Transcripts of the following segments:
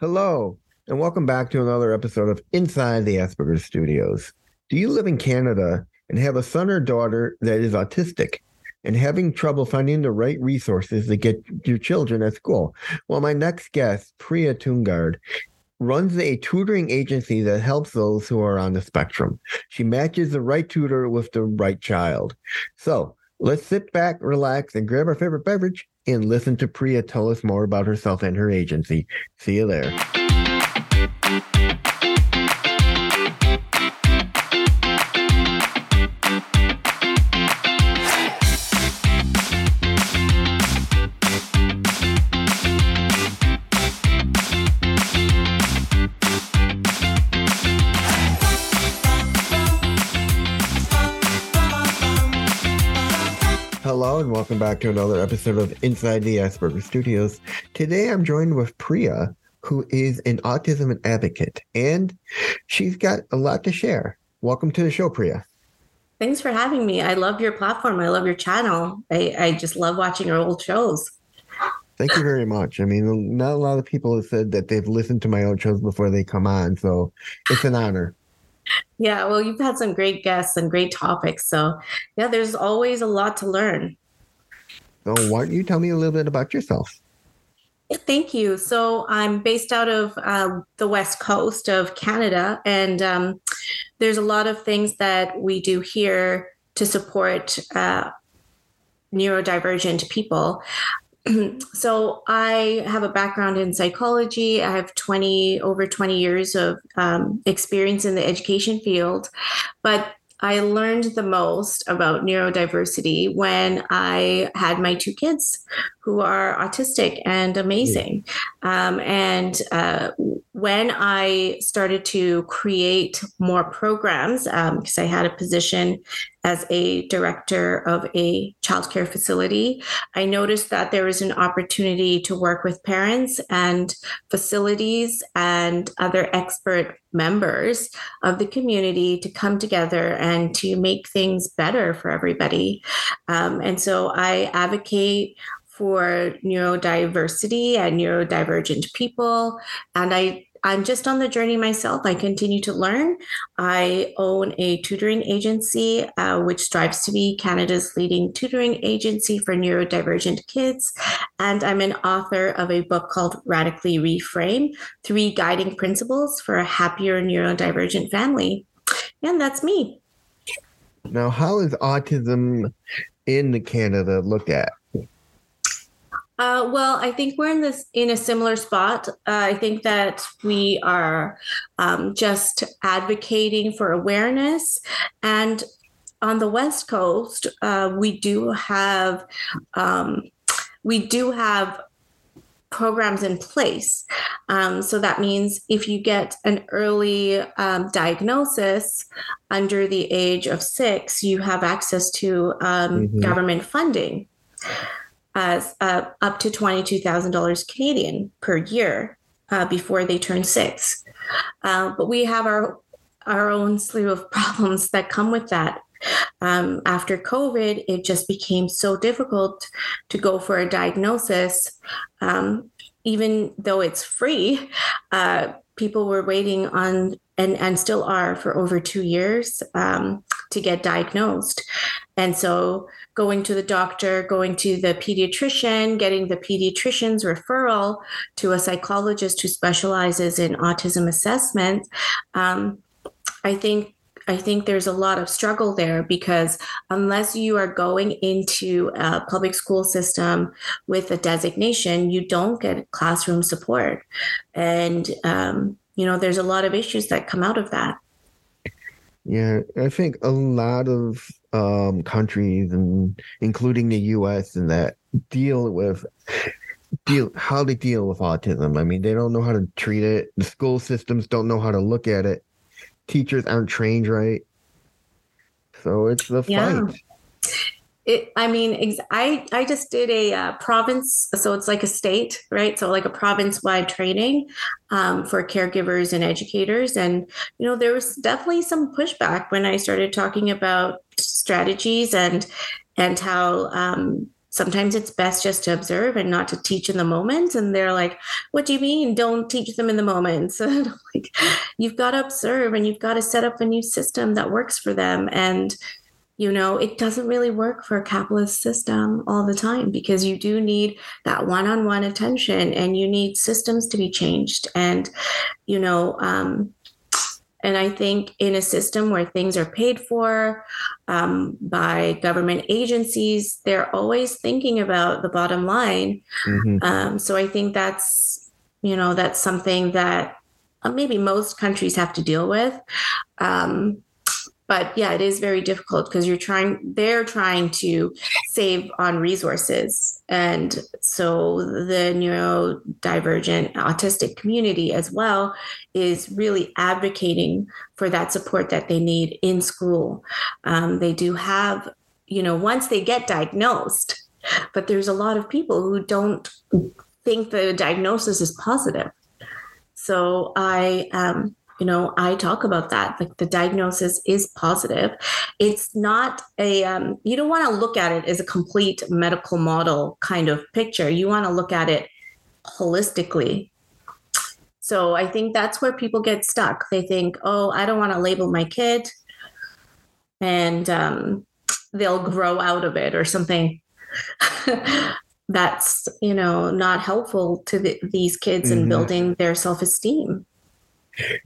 Hello, and welcome back to another episode of Inside the Asperger Studios. Do you live in Canada and have a son or daughter that is autistic and having trouble finding the right resources to get your children at school? Well, my next guest, Priya Tronsgard, runs a tutoring agency that helps those who are on the spectrum. She matches the right tutor with the right child. So let's sit back, relax, and grab our favorite beverage and listen to Priya tell us more about herself and her agency. See you there. And welcome back to another episode of Inside the Asperger Studios. Today I'm joined with Priya, who is an autism advocate, and she's got a lot to share. Welcome to the show, Priya. Thanks for having me. I love your platform. I love your channel. I, I just love watching your old shows. Thank you very much. I mean, not a lot of people have said that they've listened to my old shows before they come on, so it's an honor. Yeah, well, you've had some great guests and great topics. So, yeah, there's always a lot to learn. So, why don't you tell me a little bit about yourself? Thank you. So, I'm based out of uh, the west coast of Canada, and um, there's a lot of things that we do here to support uh, neurodivergent people. so I have a background in psychology. I have 20 over 20 years of um, experience in the education field, but I learned the most about neurodiversity when I had my two kids who are autistic and amazing. Um, and uh, when I started to create more programs, because um, I had a position as a director of a childcare facility, I noticed that there was an opportunity to work with parents and facilities and other expert members of the community to come together and to make things better for everybody. Um, and so I advocate for neurodiversity and neurodivergent people. And I I'm just on the journey myself. I continue to learn. I own a tutoring agency, uh, which strives to be Canada's leading tutoring agency for neurodivergent kids. And I'm an author of a book called Radically Reframe Three Guiding Principles for a Happier Neurodivergent Family. And that's me. Now, how is autism in Canada looked at? Uh, well, I think we're in this in a similar spot. Uh, I think that we are um, just advocating for awareness, and on the West Coast, uh, we do have um, we do have programs in place. Um, so that means if you get an early um, diagnosis under the age of six, you have access to um, mm-hmm. government funding as uh, up to $22,000 Canadian per year uh, before they turn six. Uh, but we have our our own slew of problems that come with that. Um, after COVID, it just became so difficult to go for a diagnosis. Um, even though it's free, uh, people were waiting on and, and still are for over two years um, to get diagnosed. And so going to the doctor, going to the pediatrician, getting the pediatrician's referral to a psychologist who specializes in autism assessment. Um, I think I think there's a lot of struggle there because unless you are going into a public school system with a designation, you don't get classroom support, and um, you know there's a lot of issues that come out of that. Yeah, I think a lot of um, countries, and including the U.S., and that deal with deal how they deal with autism. I mean, they don't know how to treat it. The school systems don't know how to look at it. Teachers aren't trained right. So it's the yeah. fight. It, I mean, ex- I I just did a uh, province, so it's like a state, right? So like a province-wide training um, for caregivers and educators, and you know there was definitely some pushback when I started talking about strategies and and how um, sometimes it's best just to observe and not to teach in the moment. And they're like, What do you mean? Don't teach them in the moment. So like, you've got to observe and you've got to set up a new system that works for them. And you know, it doesn't really work for a capitalist system all the time because you do need that one on one attention and you need systems to be changed. And, you know, um, and I think in a system where things are paid for um, by government agencies, they're always thinking about the bottom line. Mm-hmm. Um, so I think that's, you know, that's something that uh, maybe most countries have to deal with. But yeah, it is very difficult because you're trying, they're trying to save on resources. And so the neurodivergent autistic community as well is really advocating for that support that they need in school. Um, they do have, you know, once they get diagnosed, but there's a lot of people who don't think the diagnosis is positive. So I, um, you know i talk about that like the diagnosis is positive. It's not a um, you don't want to look at it as a complete medical model kind of picture. You want to look at it holistically. So i think that's where people get stuck. They think oh i don't want to label my kid and um, they'll grow out of it or something. That's you know not helpful to the, these kids mm-hmm. in building their self-esteem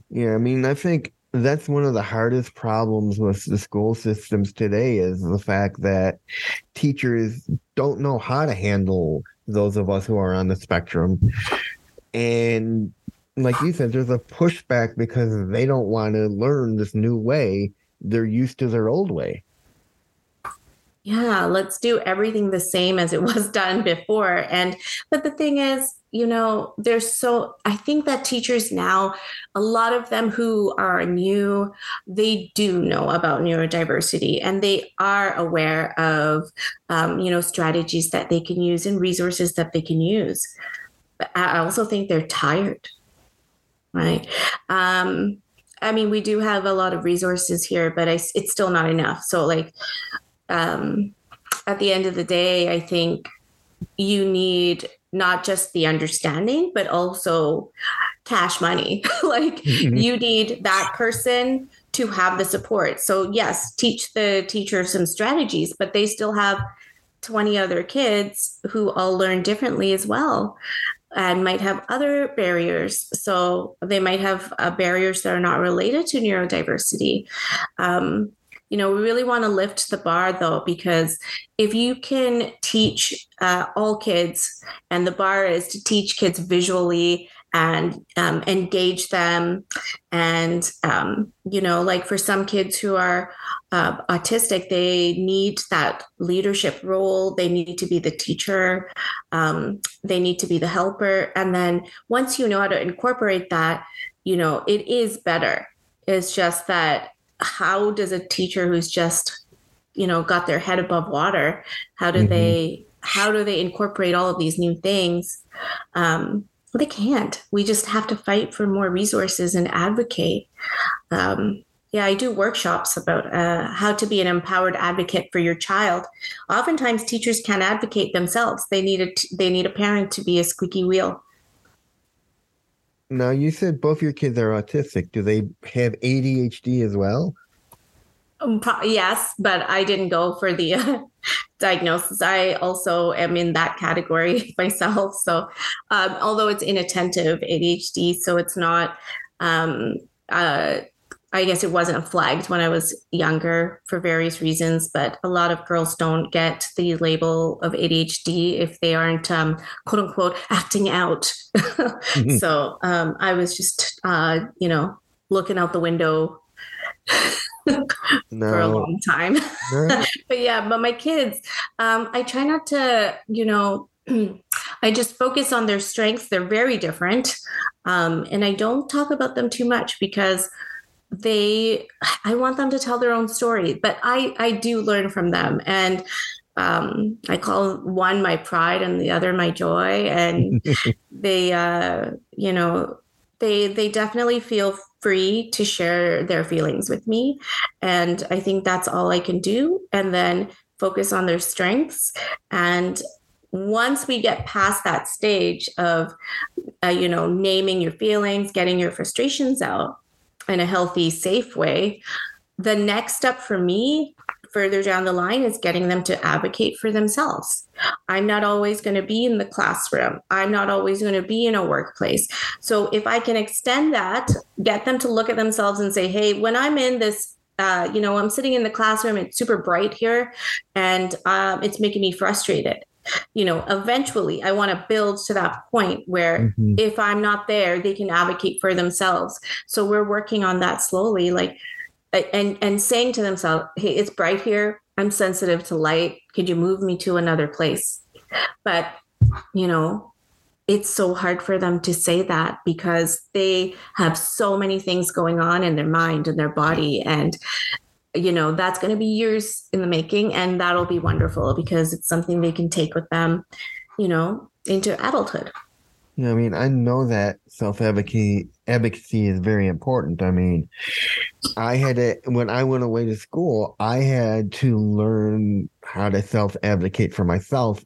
yeah, I mean, I think that's one of the hardest problems with the school systems today is the fact that teachers don't know how to handle those of us who are on the spectrum. And like you said, there's a pushback because they don't want to learn this new way. They're used to their old way yeah let's do everything the same as it was done before. And but the thing is you know there's so i think that teachers now a lot of them who are new they do know about neurodiversity and they are aware of um, you know strategies that they can use and resources that they can use. But i also think they're tired right? Um, i mean we do have a lot of resources here but I, it's still not enough. So like um, at the end of the day, I think you need not just the understanding, but also cash money. like mm-hmm. you need that person to have the support. So, yes, teach the teacher some strategies, but they still have 20 other kids who all learn differently as well and might have other barriers. So, they might have uh, barriers that are not related to neurodiversity. Um, you know, we really want to lift the bar though, because if you can teach uh, all kids, and the bar is to teach kids visually and um, engage them, and um, you know, like for some kids who are uh, autistic, they need that leadership role. They need to be the teacher. Um, they need to be the helper. And then once you know how to incorporate that, you know, it is better. It's just that how does a teacher who's just you know got their head above water how do mm-hmm. they how do they incorporate all of these new things? Um, well, they can't. We just have to fight for more resources and advocate. Um, yeah i do workshops about uh, how to be an empowered advocate for your child. Oftentimes teachers can't advocate themselves. They need a t- they need a parent to be a squeaky wheel now, you said both your kids are autistic. Do they have ADHD as well? Um, yes, but I didn't go for the uh, diagnosis. I also am in that category myself. So, um, although it's inattentive ADHD, so it's not um, uh, I guess it wasn't flagged when I was younger for various reasons, but a lot of girls don't get the label of ADHD if they aren't um, quote unquote acting out. mm-hmm. So um, I was just, uh, you know, looking out the window no. for a long time. No. but yeah, but my kids, um, I try not to, you know, I just focus on their strengths. They're very different. Um, and I don't talk about them too much because they i want them to tell their own story but i i do learn from them. And um, i call one my pride and the other my joy. And they uh, you know they they definitely feel free to share their feelings with me. And i think that's all i can do. And then focus on their strengths. And once we get past that stage of uh, you know naming your feelings getting your frustrations out in a healthy safe way the next step for me further down the line is getting them to advocate for themselves. I'm not always going to be in the classroom. I'm not always going to be in a workplace. So if I can extend that, get them to look at themselves and say, hey, when I'm in this uh, you know, I'm sitting in the classroom, it's super bright here, and um, it's making me frustrated. You know, eventually I want to build to that point where mm-hmm. if I'm not there, they can advocate for themselves. So we're working on that slowly. Like, and and saying to themselves, "Hey, it's bright here. I'm sensitive to light. Could you move me to another place?" But you know, it's so hard for them to say that because they have so many things going on in their mind and their body and you know that's going to be years in the making and that'll be wonderful because it's something they can take with them you know into adulthood yeah, I mean, I know that self advocacy is very important. I mean, I had to when I went away to school, I had to learn how to self advocate for myself,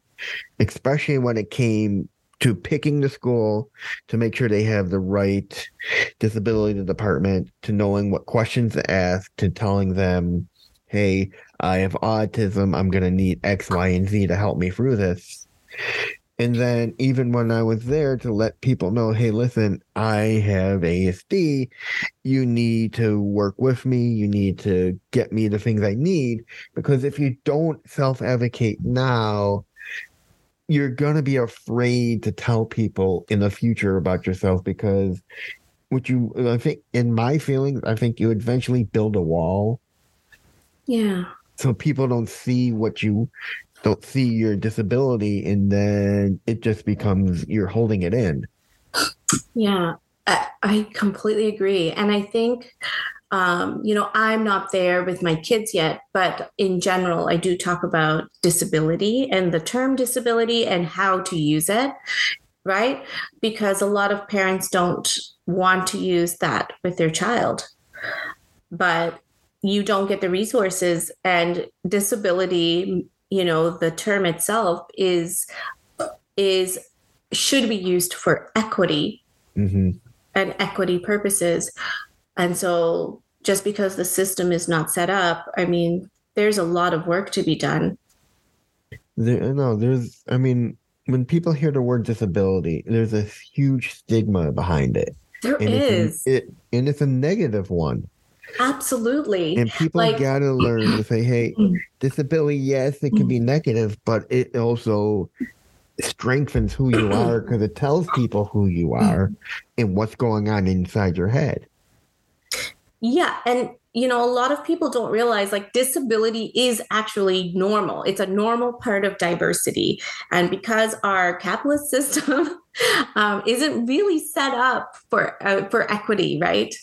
especially when it came to picking the school to make sure they have the right disability department, to knowing what questions to ask, to telling them, hey, I have autism, I'm going to need X, Y, and Z to help me through this. And then even when I was there to let people know, hey, listen, I have ASD. You need to work with me. You need to get me the things I need. Because if you don't self advocate now, you're going to be afraid to tell people in the future about yourself because what you, I think, in my feelings, I think you eventually build a wall. Yeah. So people don't see what you don't see your disability and then it just becomes you're holding it in yeah i, completely agree and i think um, you know i'm not there with my kids yet but in general i do talk about disability and the term disability and how to use it right? Because a lot of parents don't want to use that with their child. But you don't get the resources and disability you know the term itself is is should be used for equity mm-hmm. and equity purposes and so just because the system is not set up i mean there's a lot of work to be done there, no there's i mean when people hear the word disability there's a huge stigma behind it There and is, a, it, and it's a negative one Absolutely. And people like, gotta learn to say, hey, disability, yes, it can be negative, but it also strengthens who you are because it tells people who you are and what's going on inside your head. Yeah. And you know, a lot of people don't realize like disability is actually normal. It's a normal part of diversity. And because our capitalist system um, isn't really set up for uh, for equity, right?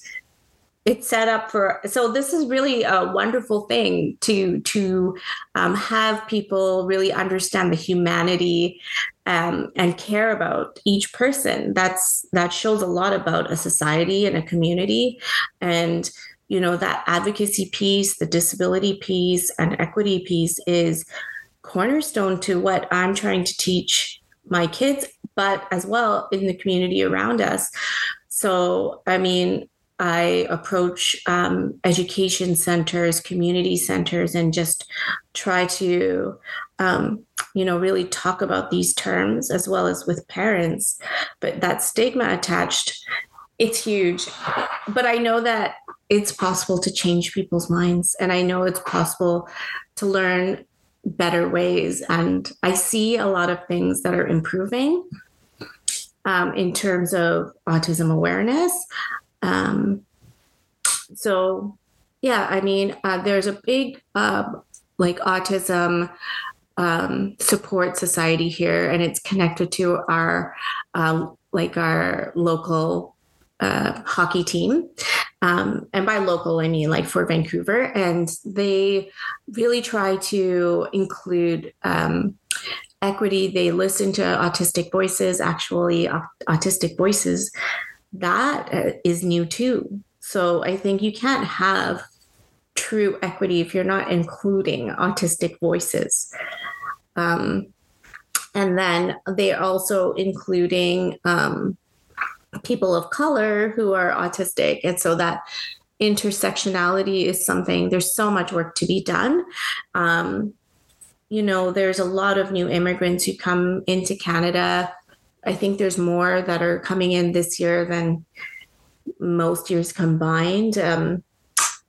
it's set up for so this is really a wonderful thing to to um, have people really understand the humanity um, and care about each person. That's that shows a lot about a society and a community. And you know that advocacy piece the disability piece and equity piece is cornerstone to what i'm trying to teach my kids but as well in the community around us. So i mean I approach um, education centers, community centers, and just try to, um, you know, really talk about these terms as well as with parents. But that stigma attached, it's huge. But I know that it's possible to change people's minds, and I know it's possible to learn better ways. And I see a lot of things that are improving. Um, in terms of autism awareness. Um, so, yeah, I mean, uh, there's a big uh, like autism um, support society here, and it's connected to our uh, like our local uh, hockey team. Um, and by local, I mean like for Vancouver. And they really try to include um, equity. They listen to autistic voices, actually, autistic voices. That uh, new too. So I think you can't have true equity if you're not including autistic voices. Um, and then they're also including um, people of color who are autistic. And so that intersectionality is something, there's so much work to be done. Um, you know, there's a lot of new immigrants who come into Canada. I think there's more that are coming in this year than most years combined. Um,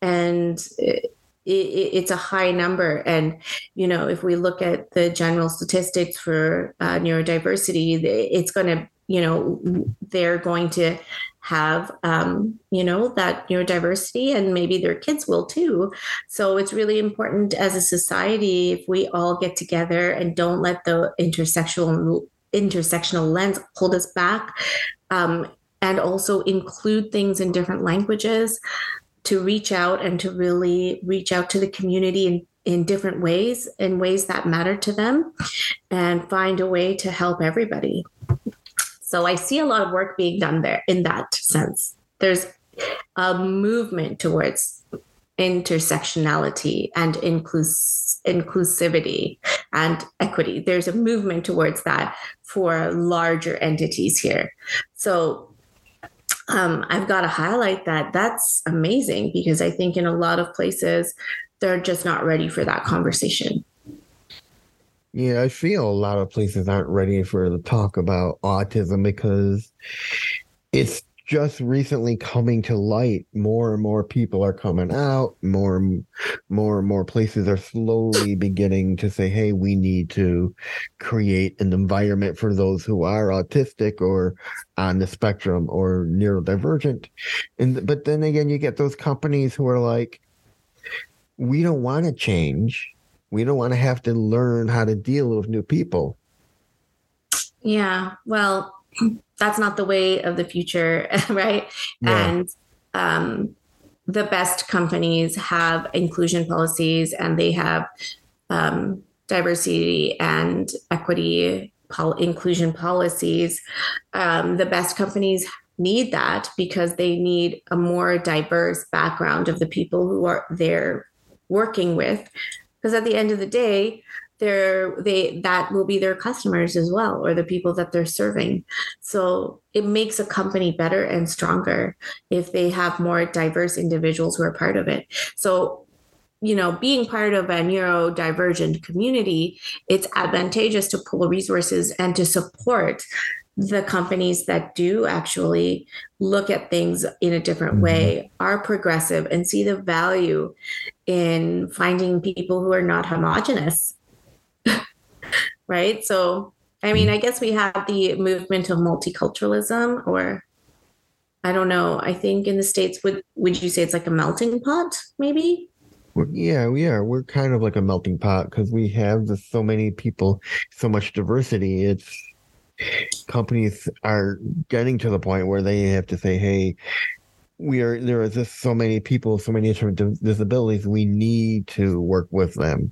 and it, it, it's a high number. And, you know, if we look at the general statistics for uh, neurodiversity, it's going to, you know, they're going to have um, you know that neurodiversity and maybe their kids will too so it's really important as a society if we all get together and don't let the intersectional intersectional lens hold us back um, and also include things in different languages to reach out and to really reach out to the community in, in different ways in ways that matter to them and find a way to help everybody so I see a lot of work being done there in that sense. There's a movement towards intersectionality and inclus- inclusivity and equity. There's a movement towards that for larger entities here. So um, I've got to highlight that. That's amazing because I think in a lot of places, they're just not ready for that conversation. Yeah, I feel a lot of places aren't ready for the talk about autism because it's just recently coming to light. More and more people are coming out. More, and more and more places are slowly beginning to say, "Hey, we need to create an environment for those who are autistic or on the spectrum or neurodivergent." And but then again, you get those companies who are like, "We don't want to change." we don't want to have to learn how to deal with new people. Yeah, well, that's not the way of the future, right? Yeah. And um, the best companies have inclusion policies and they have um, diversity and equity pol- inclusion policies. Um, the best companies need that because they need a more diverse background of the people who are they're working with because at the end of the day they're they that will be their customers as well or the people that they're serving. So it makes a company better and stronger if they have more diverse individuals who are part of it. So you know being part of a neurodivergent community it's advantageous to pull resources and to support the companies that do actually look at things in a different mm-hmm. way are progressive and see the value in finding people who are not homogenous right so i mean i guess we have the movement of multiculturalism or i don't know i think in the states would would you say it's like a melting pot maybe yeah, we are. We're kind of like a melting pot because we have so many people, so much diversity. It's companies are getting to the point where they have to say, "Hey, we are there are just so many people, so many different disabilities. We need to work with them."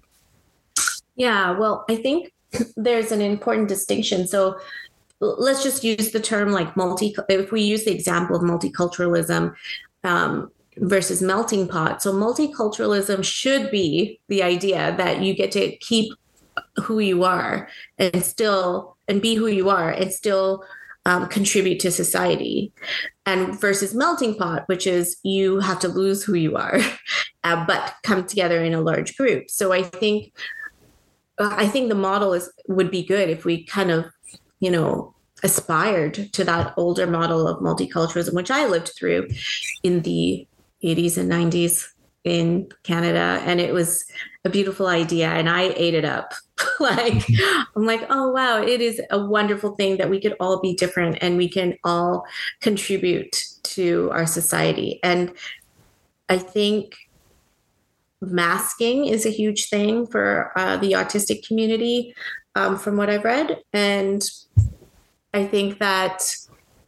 Yeah, well, I think there's an important distinction. So let's just use the term like multi. If we use the example of multiculturalism. Um, versus melting pot. So multiculturalism should be the idea that you get to keep who you are and still and be who you are and still um, contribute to society and versus melting pot which is you have to lose who you are uh, but come together in a large group so i think Uh, i think the model is would be good if we kind of you know aspired to that older model of multiculturalism which i lived through in the 80s and 90s in canada and it was a beautiful idea and I ate it up. like I'm like, oh wow, it is a wonderful thing that we could all be different and we can all contribute to our society. And I think masking is a huge thing for uh, the autistic community, um, from what I've read. And I think that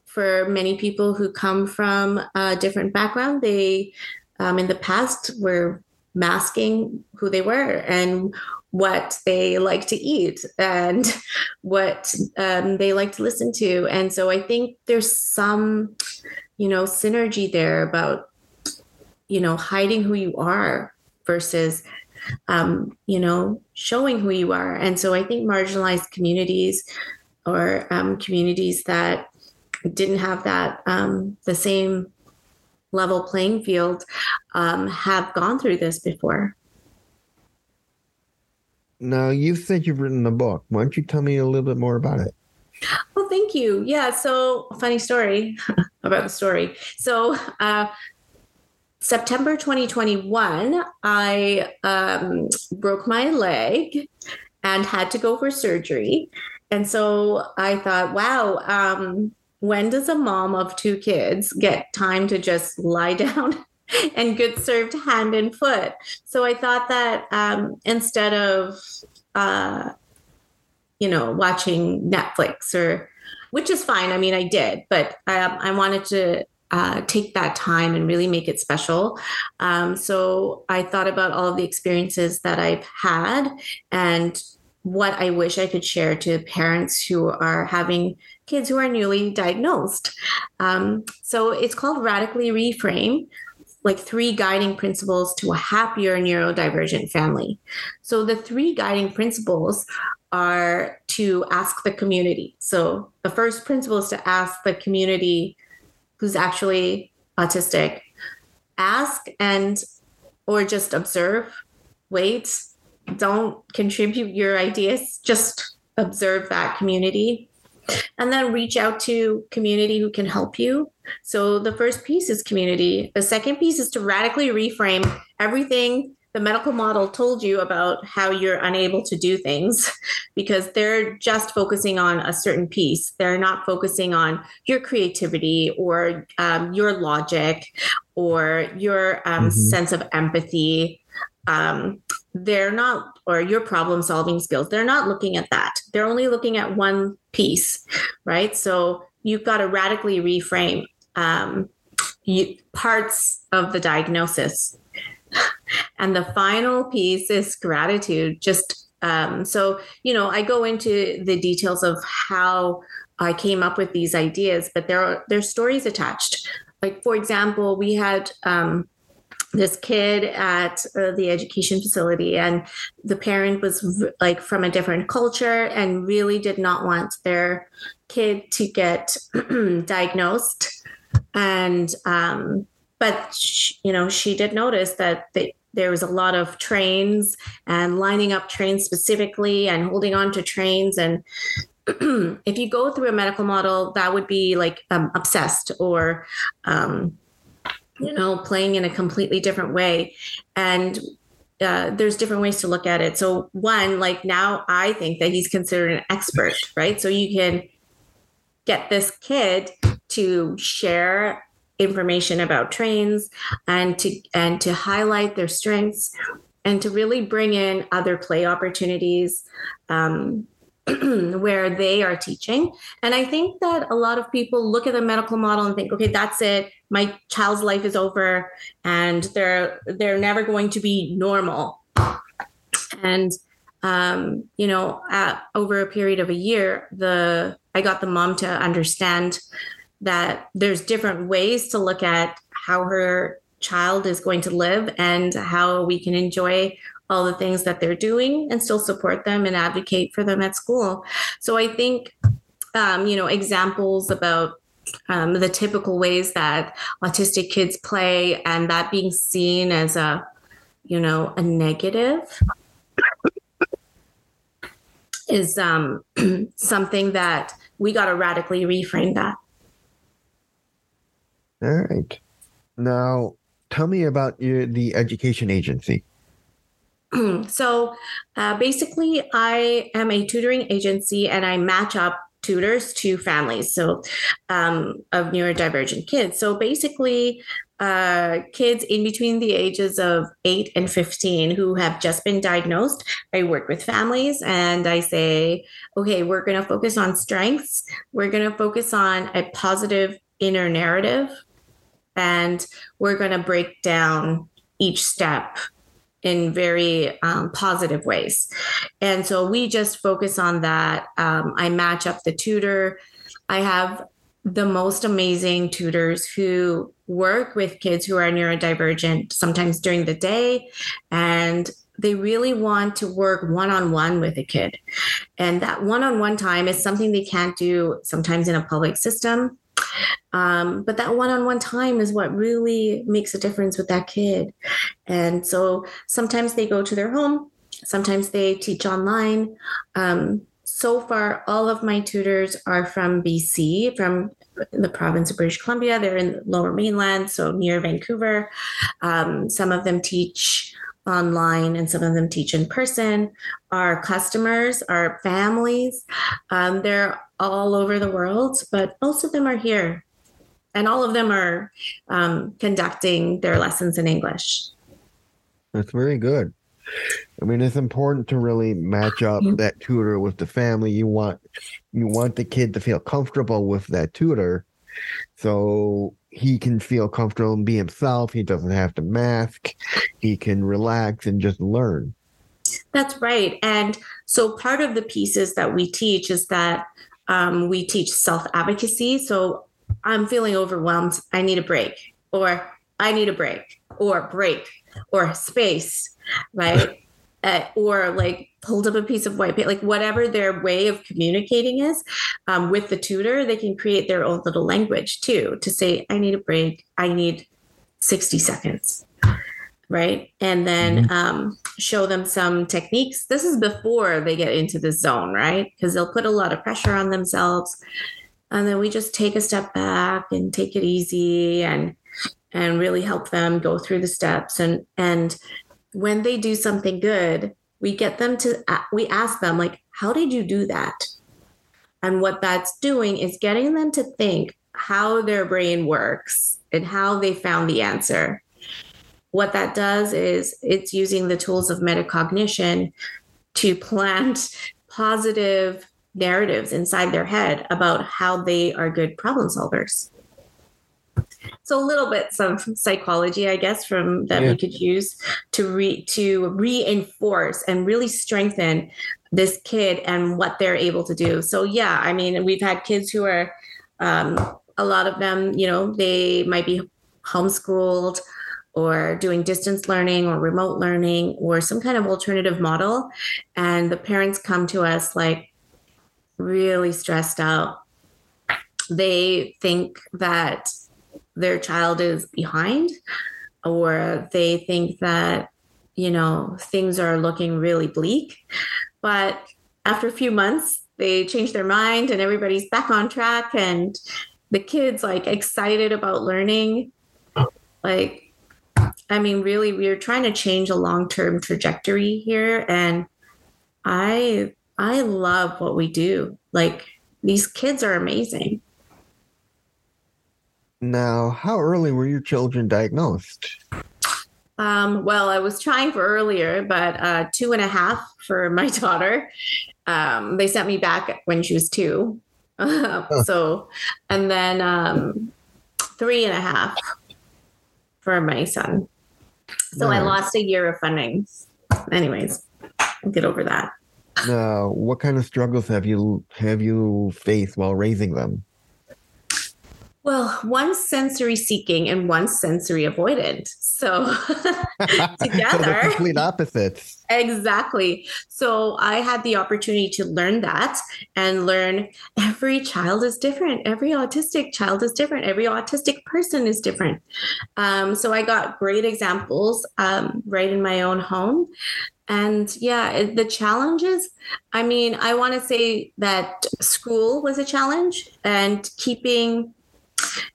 for many people who come from a different background, they um, in the past were masking who they were and what they like to eat and what um, they like to listen to. And so I think there's some, you know, synergy there about, you know, hiding who you are versus um, you know showing who you are. And so i think marginalized communities or um, communities that didn't have that um, the same level playing field um, have gone through this before. Now you said you've written a book. Why don't you tell me a little bit more about it? Well thank you. Yeah so funny story about the story. So uh, September 2021, I um, broke my leg and had to go for surgery. And so I thought, wow, um, when does a mom of two kids get time to just lie down and get served hand and foot? So I thought that um, instead of, uh, you know, watching Netflix or, which is fine. I mean, I did, but um, I wanted to uh, take that time and really make it special. Um, so I thought about all of the experiences that I've had and what I wish I could share to parents who are having kids who are newly diagnosed. Um, so it's called Radically Reframe like three guiding principles to a happier neurodivergent family. So the three guiding principles are to ask the community. So the first principle is to ask the community who's actually autistic ask and or just observe wait don't contribute your ideas just observe that community. And then reach out to community who can help you. So the first piece is community. The second piece is to radically reframe everything the medical model told you about how you're unable to do things because they're just focusing on a certain piece. They're not focusing on your creativity or um, your logic or your um, mm-hmm. sense of empathy. Um, they're not, or your problem solving skills. They're not looking at that. They're only looking at one piece, right? So you've got to radically reframe um, you, parts of the diagnosis and the final piece is gratitude. Just um, so, you know, I go into the details of how I came up with these ideas, but there are there's stories attached. Like, for example, we had um, this kid at uh, the education facility, and the parent was like from a different culture and really did not want their kid to get diagnosed. And um, but you know she did notice that they, there was a lot of trains and lining up trains specifically and holding on to trains. And if you go through a medical model that would be like um, obsessed or um, you know playing in a completely different way. And uh, there's different ways to look at it. So one like now i think that he's considered an expert right? So you can get this kid to share information about trains and to and to highlight their strengths and to really bring in other play opportunities um, where they are teaching. And I think that a lot of people look at the medical model and think, okay, that's it. My child's life is over, and they're they're never going to be normal. And um, you know, at, over a period of a year, the I got the mom to understand that there's different ways to look at how her child is going to live and how we can enjoy all the things that they're doing and still support them and advocate for them at school. So I think, um, you know, examples about um, the typical ways that autistic kids play and that being seen as a, you know, a negative is um, something that we got to radically reframe that. All right. Now, tell me about your, the education agency. so, uh, basically, I am a tutoring agency and I match up tutors to families so um, of neurodivergent kids so basically uh, kids in between the ages of 8 and 15 who have just been diagnosed i work with families and i say okay we're going to focus on strengths we're going to focus on a positive inner narrative and we're going to break down each step in very um, positive ways. And so we just focus on that. Um, I match up the tutor. I have the most amazing tutors who work with kids who are neurodivergent sometimes during the day and they really want to work one-on-one with a kid and that one-on-one time is something they can't do sometimes in a public system um, but that one-on-one time is what really makes a difference with that kid and so sometimes they go to their home sometimes they teach online um, so far, all of my tutors are from BC, from the province of British Columbia. They're in the lower mainland, so near Vancouver. Um, some of them teach online and some of them teach in person. Our customers, our families, um, they're all over the world, but most of them are here. And all of them are um, conducting their lessons in English. That's very good. I mean, it's important to really match up mm-hmm. that tutor with the family. You want you want the kid to feel comfortable with that tutor, so he can feel comfortable and be himself. He doesn't have to mask. He can relax and just learn. That's right. And so part of the pieces that we teach is that um, we teach self advocacy. So I'm feeling overwhelmed. I need a break, or I need a break, or break, or space right? Or like pulled up a piece of white paper, like whatever their way of communicating is um, with the tutor, they can create their own little language too to say, I need a break. I need 60 seconds. Right. And then mm-hmm. um, show them some techniques. This is before they get into the zone, right? Because they'll put a lot of pressure on themselves. And then we just take a step back and take it easy and and really help them go through the steps and and when they do something good, we get them to, we ask them, like, how did you do that? And what that's doing is getting them to think how their brain works and how they found the answer. What that does is it's using the tools of metacognition to plant positive narratives inside their head about how they are good problem solvers so a little bit some psychology i guess from that yeah. we could use to re to reinforce and really strengthen this kid and what they're able to do. So yeah i mean we've had kids who are um, a lot of them you know they might be homeschooled or doing distance learning or remote learning or some kind of alternative model. And the parents come to us like really stressed out. They think that their child is behind or they think that you know things are looking really bleak. But after a few months they change their mind and everybody's back on track and the kids like excited about learning. Like i mean really we're trying to change a long-term trajectory here and i i love what we do. Like these kids are amazing now, how early were your children diagnosed? Um, well, I was trying for earlier, but uh, two and a half for my daughter. Um, they sent me back when she was two. huh. So, and then um, three and a half for my son. So nice. I lost a year of funding. Anyways, I'll get over that. Now, what kind of struggles have you have you faced while raising them? Well, one sensory seeking and one sensory avoidant. So together, complete opposites. Exactly. So I had the opportunity to learn that and learn every child is different. Every autistic child is different. Every autistic person is different. Um, so I got great examples um, right in my own home. And yeah, the challenges, I mean, I want to say that school was a challenge and keeping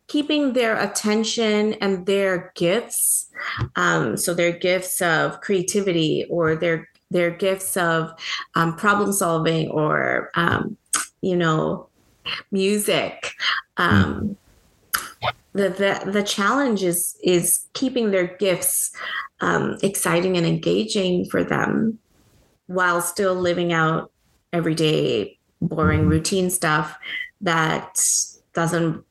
keeping their attention and their gifts um, so their gifts of creativity or their their gifts of um, problem solving or um, you know music. Um, the, the the challenge is is keeping their gifts um, exciting and engaging for them while still living out everyday boring routine stuff that doesn't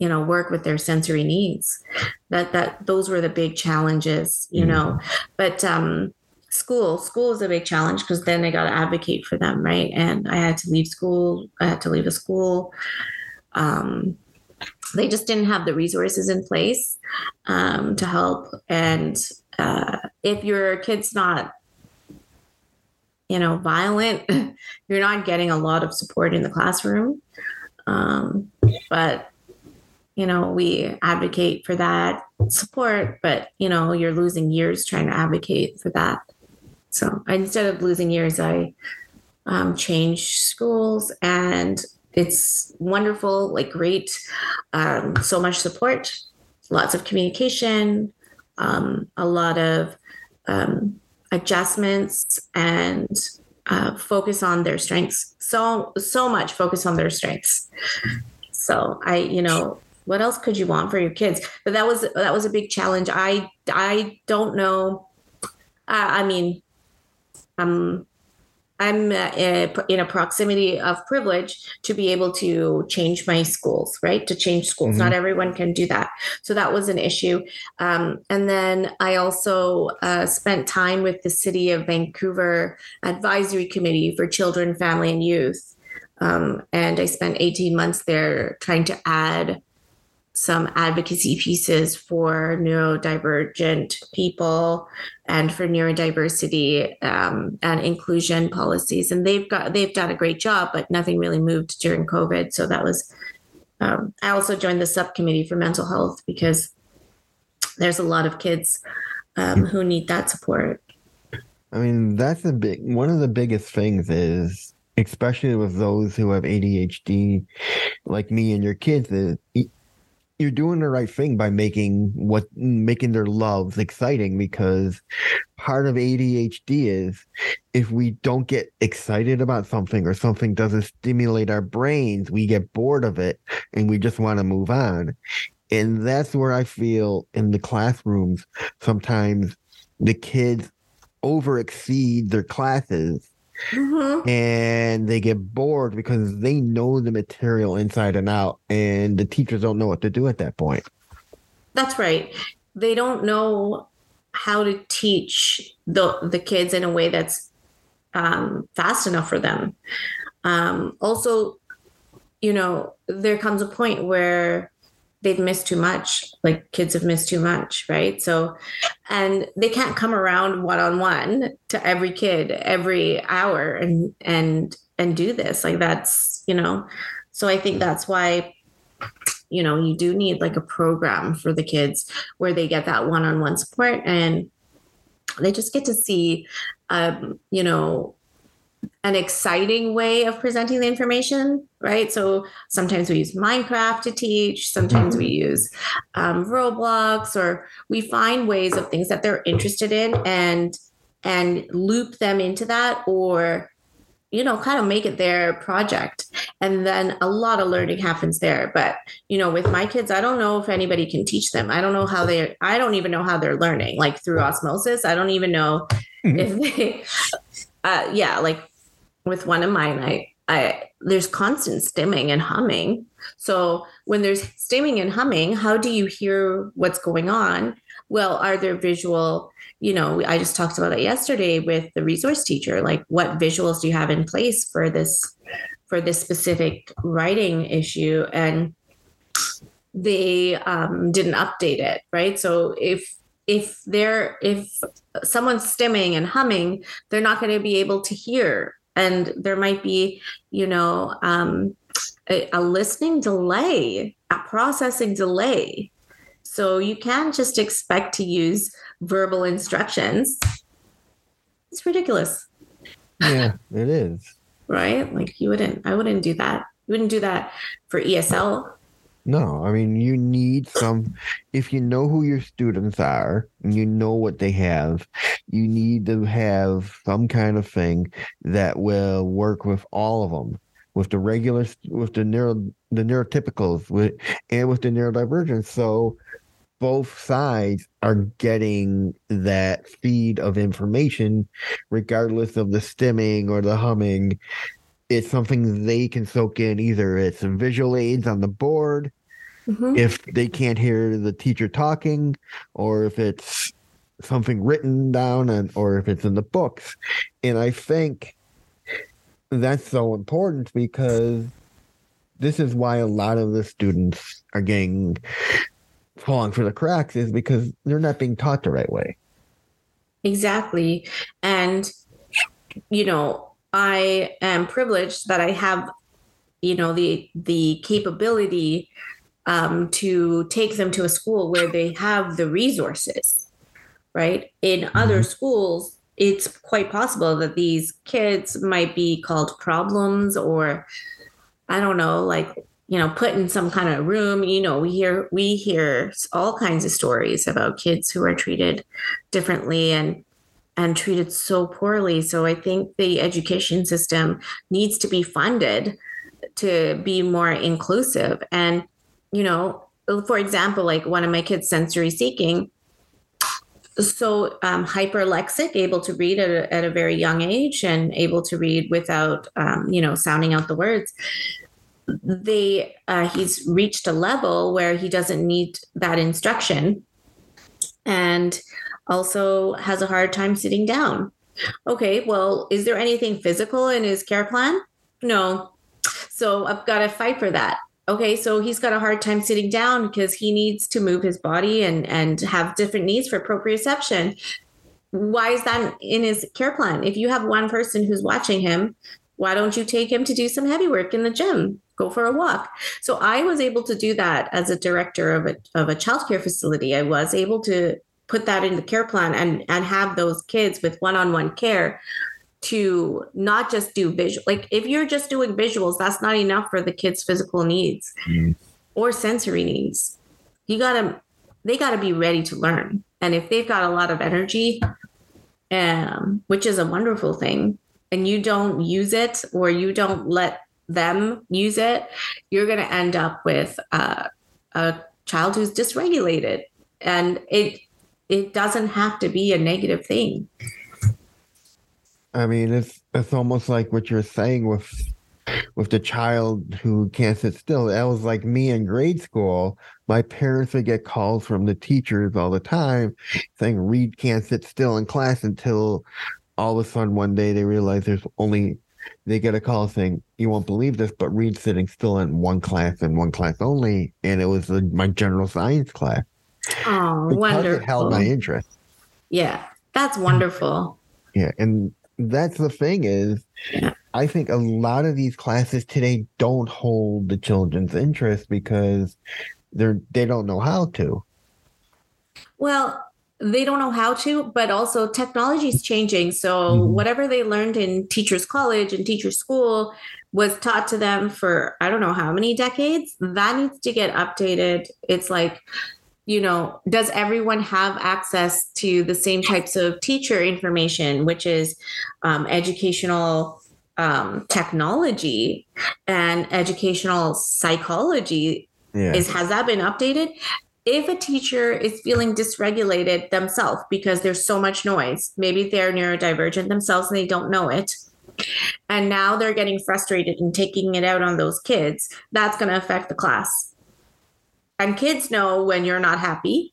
you know work with their sensory needs that that those were the big challenges you mm-hmm. know but um school school is a big challenge because then i got to advocate for them right and i had to leave school i had to leave a school um, they just didn't have the resources in place um, to help. And uh, if your kid's not, you know, violent, you're not getting a lot of support in the classroom. Um, but you know, we advocate for that support, but you know, you're losing years trying to advocate for that. So instead of losing years, I um, change schools and it's wonderful, like great, um, so much support, lots of communication, um, a lot of um, adjustments, and uh, focus on their strengths. So so much focus on their strengths. So I, you know, what else could you want for your kids? But that was that was a big challenge. I I don't know. I mean, um, I'm uh, in a proximity of privilege to be able to change my schools, right? To change schools. Mm-hmm. Not everyone can do that. So that was an issue. Um, and then I also uh, spent time with the City of Vancouver Advisory Committee for Children, Family, and Youth. Um, and I spent 18 months there trying to add some advocacy pieces for neurodivergent people and for neurodiversity um, and inclusion policies. And they've got they've done a great job but nothing really moved during covid. So that was um, i also joined the subcommittee for mental health because there's a lot of kids um, who need that support. I mean that's a big one of the biggest things is especially with those who have adhd like me and your kids is you're doing the right thing by making what making their loves exciting because part of ADHD is if we don't get excited about something or something doesn't stimulate our brains, we get bored of it and we just want to move on. And that's where I feel in the classrooms sometimes the kids over exceed their classes Mm-hmm. and they get bored because they know the material inside and out, and the teachers don't know what to do at that point. That's right. They don't know how to teach the the kids in a way that's um, fast enough for them. Um, also, you know, there comes a point where they've missed too much like kids have missed too much right? So and they can't come around one on one to every kid every hour and and and do this like that's you know? So i think that's why you know you do need like a program for the kids where they get that one-on-one support and they just get to see um you know an exciting way of presenting the information, right? So sometimes we use Minecraft to teach, sometimes we mm-hmm. use um, Roblox, or we find ways of things that they're interested in and and loop them into that, or you know, kind of make it their project. And then a lot of learning happens there. But, you know, with my kids, I don't know if anybody can teach them. I don't know how they, I don't even know how they're learning, like through osmosis. I don't even know mm-hmm. if they, uh, yeah, like with one of mine, I, I there's constant stimming and humming. So when there's stimming and humming, how do you hear what's going on? Well, are there visual? You know, I just talked about it yesterday with the resource teacher. Like, what visuals do you have in place for this for this specific writing issue? And they um, didn't update it, right? So if if they're if someone's stimming and humming, they're not going to be able to hear and there might be you know um, a, a listening delay a processing delay. So you can't just expect to use verbal instructions. It's ridiculous. Yeah it is. Right? Like you wouldn't i wouldn't do that. You wouldn't do that for esl no, I mean, you need some, if you know who your students are and you know what they have, you need to have some kind of thing that will work with all of them, with the regular, with the neuro, the neurotypicals, with, and with the neurodivergence. So both sides are getting that feed of information, regardless of the stimming or the humming it's something they can soak in. Either it's visual aids on the board, mm-hmm. if they can't hear the teacher talking, or if it's something written down, and or if it's in the books. And I think that's so important because this is why a lot of the students are getting falling for the cracks is because they're not being taught the right way. Exactly. And, you know, I am privileged that I have, you know, the the capability um, to take them to a school where they have the resources, right? In mm-hmm. other schools, it's quite possible that these kids might be called problems or I don't know, like you know, put in some kind of room. You know, we hear we hear all kinds of stories about kids who are treated differently and and treated so poorly. So I think the education system needs to be funded to be more inclusive. And, you know, for example, like one of my kids sensory seeking, so um, hyperlexic, able to read at a, at a, very young age and able to read without, um, you know, sounding out the words they uh, he's reached a level where he doesn't need that instruction and also has a hard time sitting down. Okay well is there anything physical in his care plan? No. So i've got to fight for that okay so he's got a hard time sitting down because he needs to move his body and and have different needs for proprioception why is that in his care plan if you have one person who's watching him why don't you take him to do some heavy work in the gym go for a walk. So I was able to do that as a director of a of a childcare facility. I was able to put that in the care plan and and have those kids with one-on-one care to not just do visual like if you're just doing visuals that's not enough for the kids physical needs mm. or sensory needs you got to they got to be ready to learn and if they've got a lot of energy um, which is a wonderful thing and you don't use it or you don't let them use it, you're going to end up with uh, a child who's dysregulated, and it it doesn't have to be a negative thing. I mean, it's it's almost like what you're saying with with the child who can't sit still. That was like me in grade school. My parents would get calls from the teachers all the time saying Reed can't sit still in class until all of a sudden one day they realize there's only they get a call saying, "You won't believe this, but Reed's sitting still in one class and one class only," and it was my general science class. Oh, because wonderful! It held my interest. Yeah, that's wonderful. Yeah, and that's the thing is. I think a lot of these classes today don't hold the children's interest because they're they don't know how to. Well, they don't know how to, but also technology is changing. So mm-hmm. whatever they learned in teachers college and teachers school was taught to them for I don't know how many decades. That needs to get updated. It's like, you know, does everyone have access to the same types of teacher information, which is um, educational um, technology and educational psychology? Yeah. Is has that been updated? if a teacher is feeling dysregulated themselves because there's so much noise, maybe they're neurodivergent themselves and they don't know it, and now they're getting frustrated and taking it out on those kids, that's going to affect the class. And kids know when you're not happy,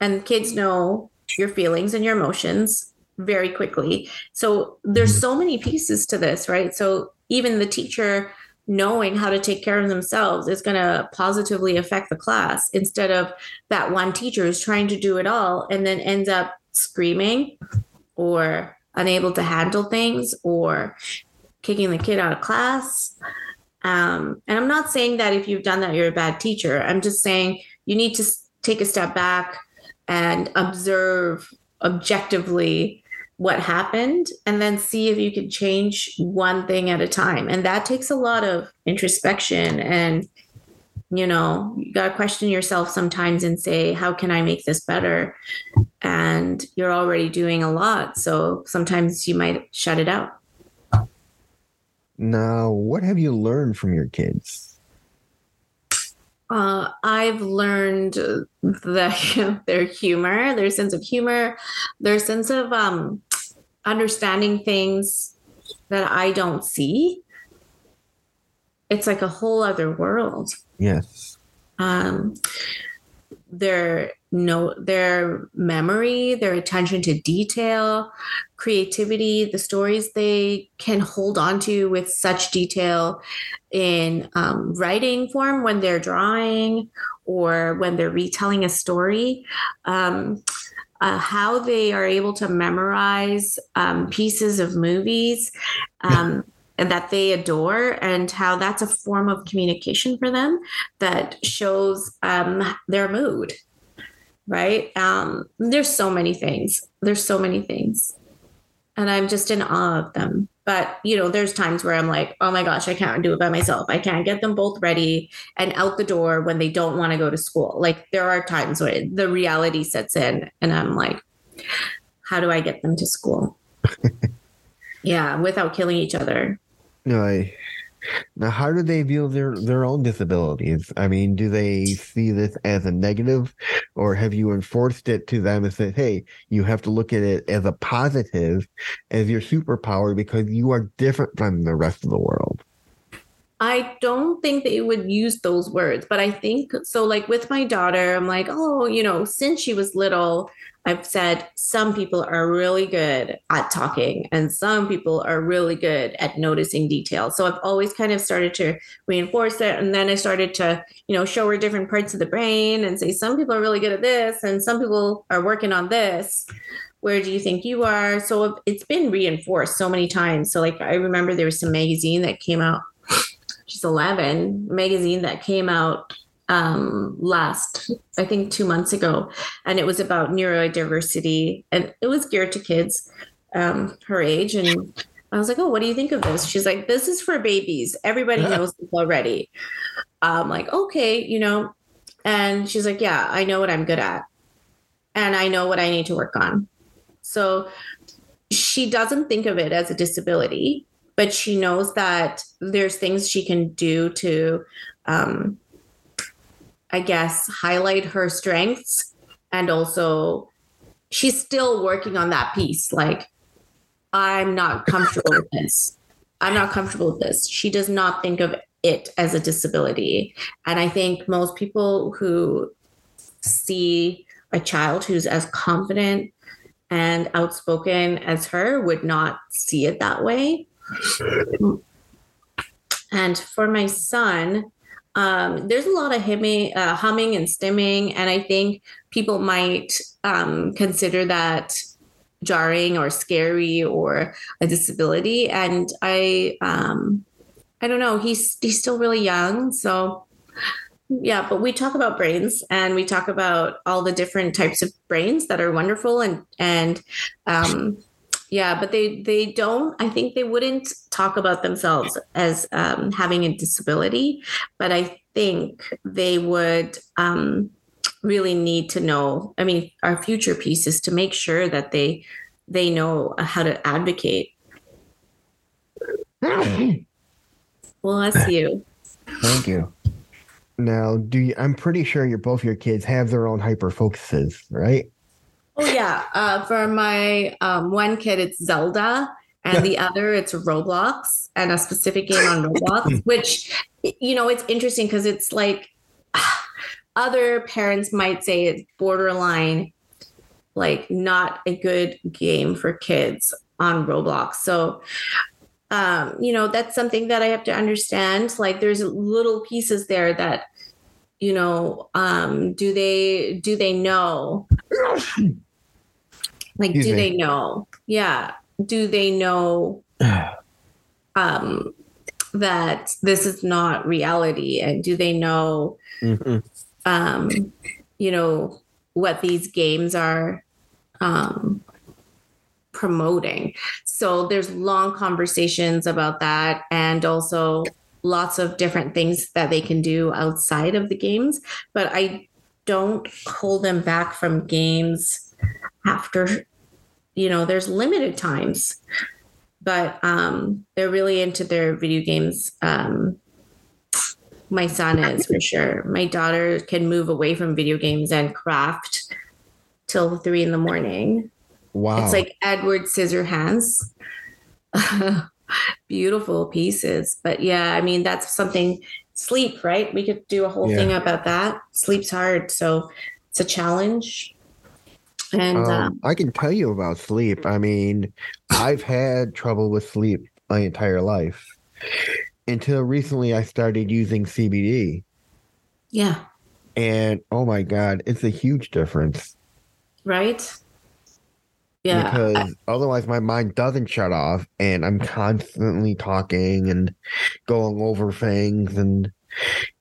and kids know your feelings and your emotions very quickly. So there's so many pieces to this, right? So even the teacher knowing how to take care of themselves is going to positively affect the class instead of that one teacher who's trying to do it all and then ends up screaming or unable to handle things or kicking the kid out of class. Um, and I'm not saying that if you've done that, you're a bad teacher. I'm just saying you need to take a step back and observe objectively what happened and then see if you can change one thing at a time. And that takes a lot of introspection and you know, you got to question yourself sometimes and say, how can I make this better? And you're already doing a lot. So sometimes you might shut it out. Now, what have you learned from your kids? Uh, I've learned that their humor, their sense of humor, their sense of um, understanding things that I don't see. It's like a whole other world. Yes. Um, their no their memory, their attention to detail, creativity, the stories they can hold on to with such detail in um, writing form when they're drawing or when they're retelling a story. Um, uh, how they are able to memorize um, pieces of movies um, and that they adore, and how that's a form of communication for them that shows um, their mood. Right? Um, there's so many things. There's so many things, and I'm just in awe of them. But you know, there's times where I'm like, oh my gosh, I can't do it by myself. I can't get them both ready and out the door when they don't want to go to school. Like there are times where the reality sets in, and I'm like, how do I get them to school? yeah, without killing each other. No, I now, how do they view their their own disabilities? I mean, do they see this as a negative, or have you enforced it to them and said, "Hey, you have to look at it as a positive, as your superpower because you are different from the rest of the world"? I don't think they would use those words, but I think so. Like with my daughter, I'm like, oh, you know, since she was little, I've said some people are really good at talking and some people are really good at noticing details. So I've always kind of started to reinforce it. And then I started to, you know, show her different parts of the brain and say, some people are really good at this and some people are working on this. Where do you think you are? So it's been reinforced so many times. So, like, I remember there was some magazine that came out, she's 11, magazine that came out um, last, I think, two months ago, and it was about neurodiversity, and it was geared to kids um, her age. And I was like, "Oh, what do you think of this?" She's like, "This is for babies. Everybody knows this already." I'm like, "Okay, you know," and she's like, "Yeah, I know what I'm good at, and I know what I need to work on." So she doesn't think of it as a disability, but she knows that there's things she can do to um, I guess, highlight her strengths and also she's still working on that piece. Like, I'm not comfortable with this. I'm not comfortable with this. She does not think of it as a disability. And I think most people who see a child who's as confident and outspoken as her would not see it that way. And for my son, um, there's a lot of humming, uh, humming and stimming, and I think people might um, consider that jarring or scary or a disability. And I, um, I don't know. He's he's still really young, so yeah. But we talk about brains, and we talk about all the different types of brains that are wonderful, and and um, yeah but they they don't i think they wouldn't talk about themselves as um, having a disability but i think they would um, really need to know i mean our future piece is to make sure that they they know how to advocate. Bless you. Thank you. Now do you i'm pretty sure your both your kids have their own hyper focuses right Oh yeah. Uh, for my um, one kid, it's Zelda, and the other it's Roblox, and a specific game on Roblox. which you know, it's interesting because it's like other parents might say it's borderline, like not a good game for kids on Roblox. So um, you know, that's something that I have to understand. Like there's little pieces there that, you know, um, do they do they know like, Excuse do me. they know? Yeah. Do they know um, that this is not reality? And do they know, mm-hmm. um, you know, what these games are um, promoting? So there's long conversations about that. And also, lots of different things that they can do outside of the games. But I don't hold them back from games after you know, there's limited times, but um, they're really into their video games. Um, my son is for sure. My daughter can move away from video games and craft till three in the morning. Wow. It's like Edward Scissorhands. Beautiful pieces. But yeah, I mean, that's something sleep, right? We could do a whole yeah. thing about that. Sleep's hard. So it's a challenge. And um, um, I can tell you about sleep. I mean, I've had trouble with sleep my entire life. until recently, I started using CBD. Yeah. And oh my God, it's a huge difference. Right. Yeah. Because otherwise, my mind doesn't shut off and I'm constantly talking and going over things. And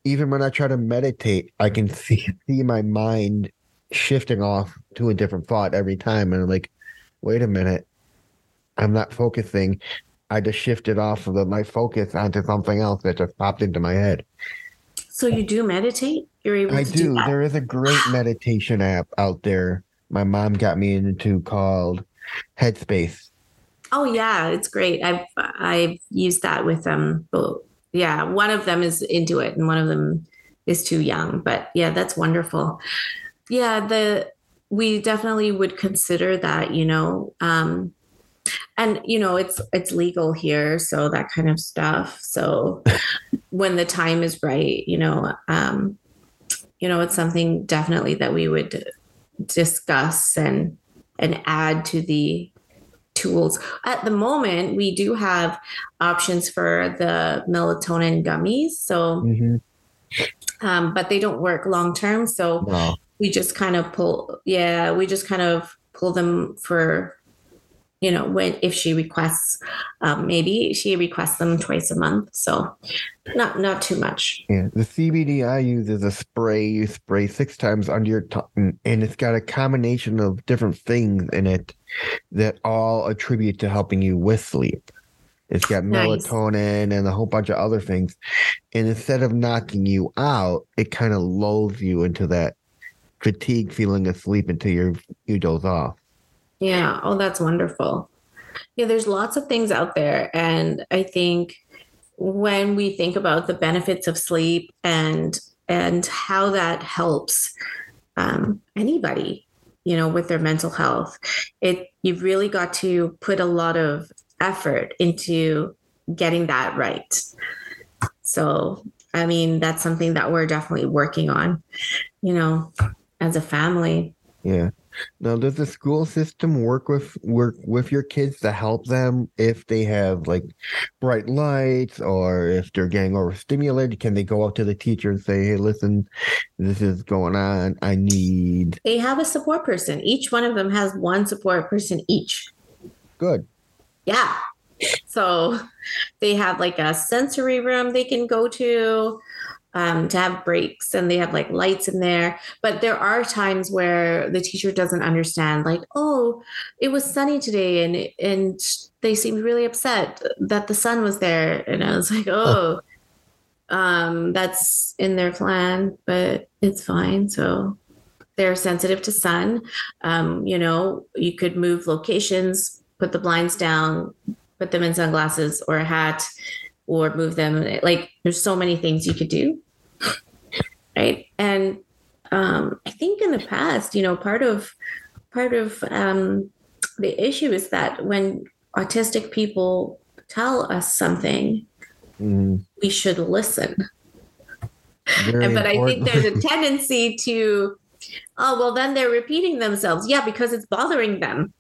even when I try to meditate, I can see, see my mind shifting off to a different thought every time. And I'm like, wait a minute. I'm not focusing. I just shifted off of the, my focus onto something else that just popped into my head. So you do meditate? You're able I do. do, there is a great meditation app out there. My mom got me into called Headspace. Oh yeah, it's great. I've I've used that with um, them. Both. Yeah, one of them is into it, and one of them is too young. But yeah, that's wonderful. Yeah, the we definitely would consider that. You know, um, and you know it's it's legal here, so that kind of stuff. So when the time is right, you know, um, you know, it's something definitely that we would discuss and and add to the tools. At the moment, we do have options for the melatonin gummies. So, Mhm. um, but they don't work long term. So Wow. We just kind of pull, yeah, we just kind of pull them for, you know, when if she requests, um, maybe she requests them twice a month. So not not too much. Yeah, the CBD I use is a spray. You spray six times under your tongue, and it's got a combination of different things in it that all attribute to helping you with sleep. It's got Nice. melatonin and a whole bunch of other things. And instead of knocking you out, it kind of lulls you into that fatigue feeling asleep until you you doze off. Yeah. Oh, that's wonderful. Yeah, there's lots of things out there. And I think when we think about the benefits of sleep and and how that helps um, anybody, you know, with their mental health, it you've really got to put a lot of effort into getting that right. So, I mean, that's something that we're definitely working on, you know, as a family. Yeah. Now, does the school system work with work with your kids to help them if they have like bright lights or if they're getting overstimulated? Can they go up to the teacher and say, "Hey, listen, this is going on. I need They have a support person. Each one of them has one support person each. good." Yeah. So they have like a sensory room they can go to um, to have breaks and they have like lights in there. But there are times where the teacher doesn't understand, like, oh, it was sunny today and and they seemed really upset that the sun was there. And I was like, oh, um, that's in their plan, but it's fine. So they're sensitive to sun. Um, you know, you could move locations, put the blinds down, put them in sunglasses or a hat, or move them. Like there's so many things you could do. Right. And um, I think in the past, you know, part of part of um, the issue is that when autistic people tell us something, Mm, we should listen. And- but I think there's a tendency to, oh, well, then they're repeating themselves. Yeah, because it's bothering them.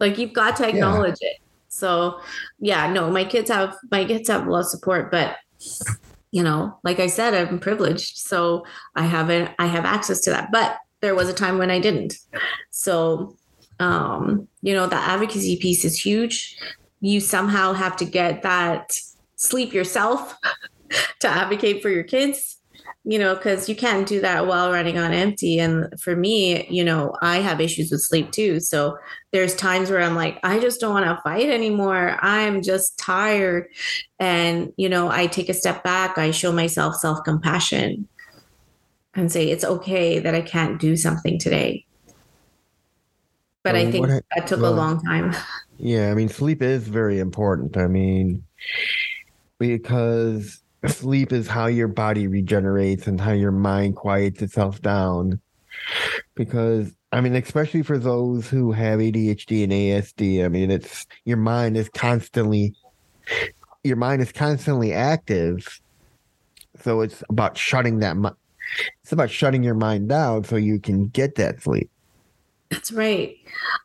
Like you've got to acknowledge it. So, yeah, no, my kids have my kids have a lot of support, but you know, like I said, I'm privileged, so I haven't I have access to that. But there was a time when I didn't. So, um, you know, the advocacy piece is huge. You somehow have to get that sleep yourself to advocate for your kids you know because you can't do that while running on empty. And for me you know i have issues with sleep too. So there's times where i'm like i just don't want to fight anymore. I'm just tired. And you know i take a step back. I show myself self-compassion and say it's okay that i can't do something today. But i So think what ha- that took well- a long time. Yeah, I mean, sleep is very important. I mean, because sleep is how your body regenerates and how your mind quiets itself down. Because, I mean, especially for those who have ADHD and ASD, I mean, it's your mind is constantly, your mind is constantly active. So it's about shutting that, it's about shutting your mind down so you can get that sleep. That's right.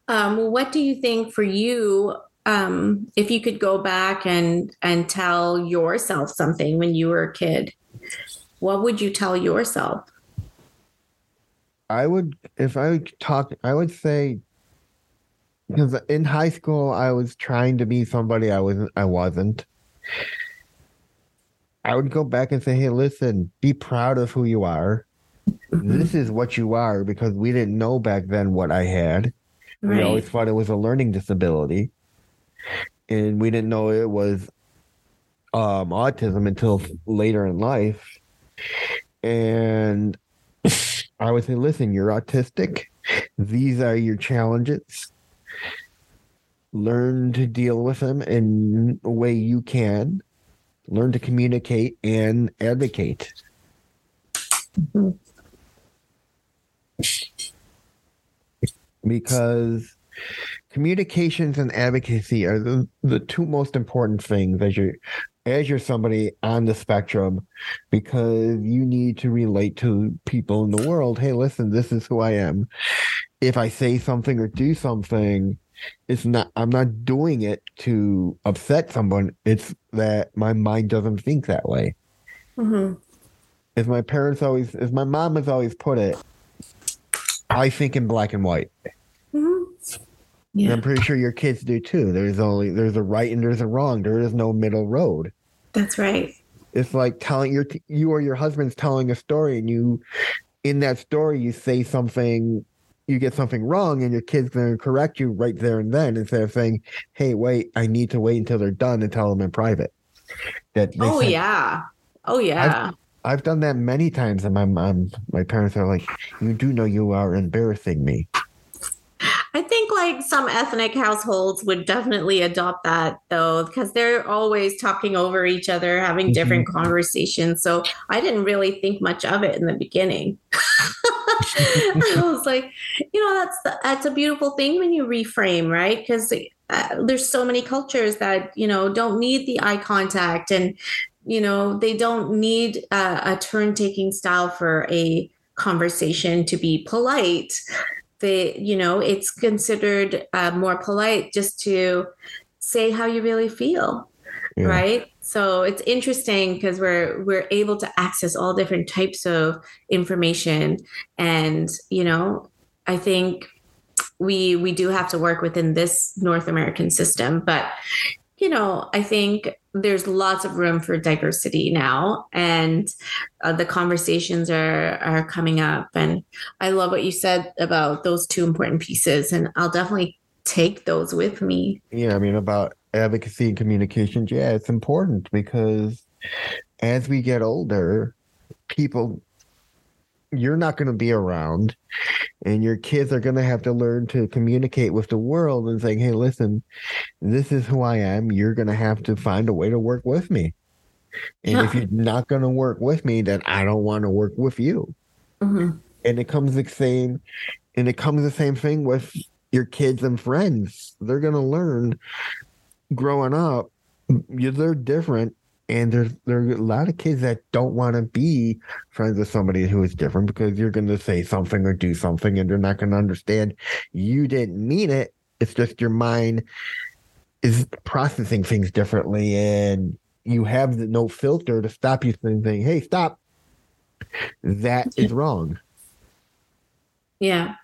Um, what do you think for you um, if you could go back and and tell yourself something when you were a kid, what would you tell yourself? I would, if I would talk, I would say, because in high school I was trying to be somebody I wasn't. I wasn't. I would go back and say, "Hey, listen, be proud of who you are. This is what you are." Because we didn't know back then what I had. We always thought it was a learning disability, and we didn't know it was um, autism until later in life. And I would say, listen, you're autistic. These are your challenges. Learn to deal with them in a way you can. Learn to communicate and advocate. Mm-hmm. Because communications and advocacy are the, the two most important things as you're as you're somebody on the spectrum because you need to relate to people in the world. Hey, listen, this is who I am. If I say something or do something, it's not, I'm not doing it to upset someone. It's that my mind doesn't think that way. Mm-hmm. As my parents always, as my mom has always put it, I think in black and white. Yeah. And I'm pretty sure your kids do too. There's only there's a right and there's a wrong. There is no middle road. That's right. It's like telling your you or your husband's telling a story, and you in that story you say something, you get something wrong, and your kid's going to correct you right there and then instead of saying, "Hey, wait, I need to wait until they're done and tell them in private." That oh yeah, oh yeah. I've, I've done that many times, and my mom, my parents are like, "You do know you are embarrassing me." I think like some ethnic households would definitely adopt that though, because they're always talking over each other, having different mm-hmm. conversations. So I didn't really think much of it in the beginning. I was like, you know, that's the, that's a beautiful thing when you reframe, right? Because uh, there's so many cultures that you know don't need the eye contact, and you know they don't need uh, a turn taking style for a conversation to be polite they you know it's considered uh, more polite just to say how you really feel yeah. right so it's interesting because we're we're able to access all different types of information and you know i think we we do have to work within this north american system but you know i think there's lots of room for diversity now and uh, the conversations are are coming up. And i love what you said about those two important pieces and i'll definitely take those with me. Yeah i mean about advocacy and communications yeah it's important because as we get older people you're not going to be around and your kids are going to have to learn to communicate with the world and saying hey listen this is who i am you're going to have to find a way to work with me and yeah. if you're not going to work with me then i don't want to work with you mm-hmm. and it comes the same and it comes the same thing with your kids and friends they're going to learn growing up they're different and there's there are a lot of kids that don't want to be friends with somebody who is different because you're going to say something or do something and they're not going to understand. You didn't mean it. It's just your mind is processing things differently and you have the, no filter to stop you from saying hey stop. That is wrong. Yeah.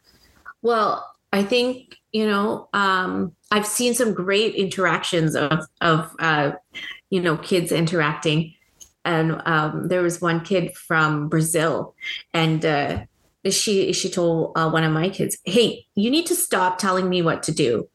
Well i think you know um i've seen some great interactions of of uh you know kids interacting. And um, there was one kid from brazil and uh, she she told uh, one of my kids hey you need to stop telling me what to do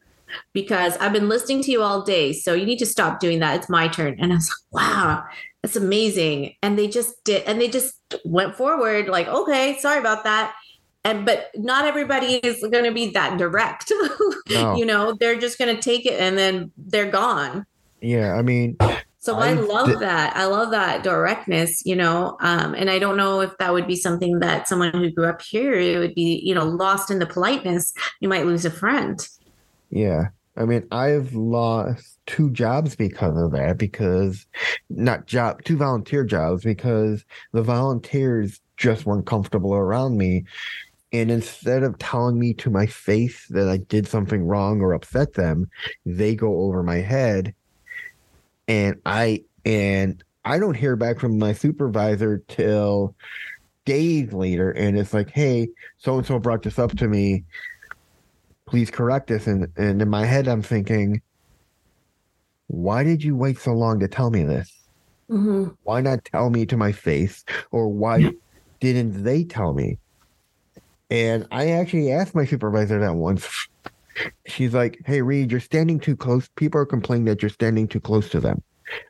because i've been listening to you all day so you need to stop doing that. It's my turn. And i was like wow that's amazing. And they just did and they just went forward like okay sorry about that and but not everybody is going to be that direct no. you know they're just going to take it and then they're gone yeah i mean so I, I love th- that. I love that directness, you know. Um, and I don't know if that would be something that someone who grew up here it would be, you know, lost in the politeness. You might lose a friend. Yeah. I mean, I've lost two jobs because of that, because not job, two volunteer jobs, because the volunteers just weren't comfortable around me. And instead of telling me to my face that I did something wrong or upset them, they go over my head. And I and I don't hear back from my supervisor till days later. And it's like, hey, so and so brought this up to me. Please correct this. And and in my head I'm thinking, why did you wait so long to tell me this? Mhm. Why not tell me to my face? Or why didn't they tell me? And I actually asked my supervisor that once. She's like, Hey, Reed, you're standing too close. People are complaining that you're standing too close to them.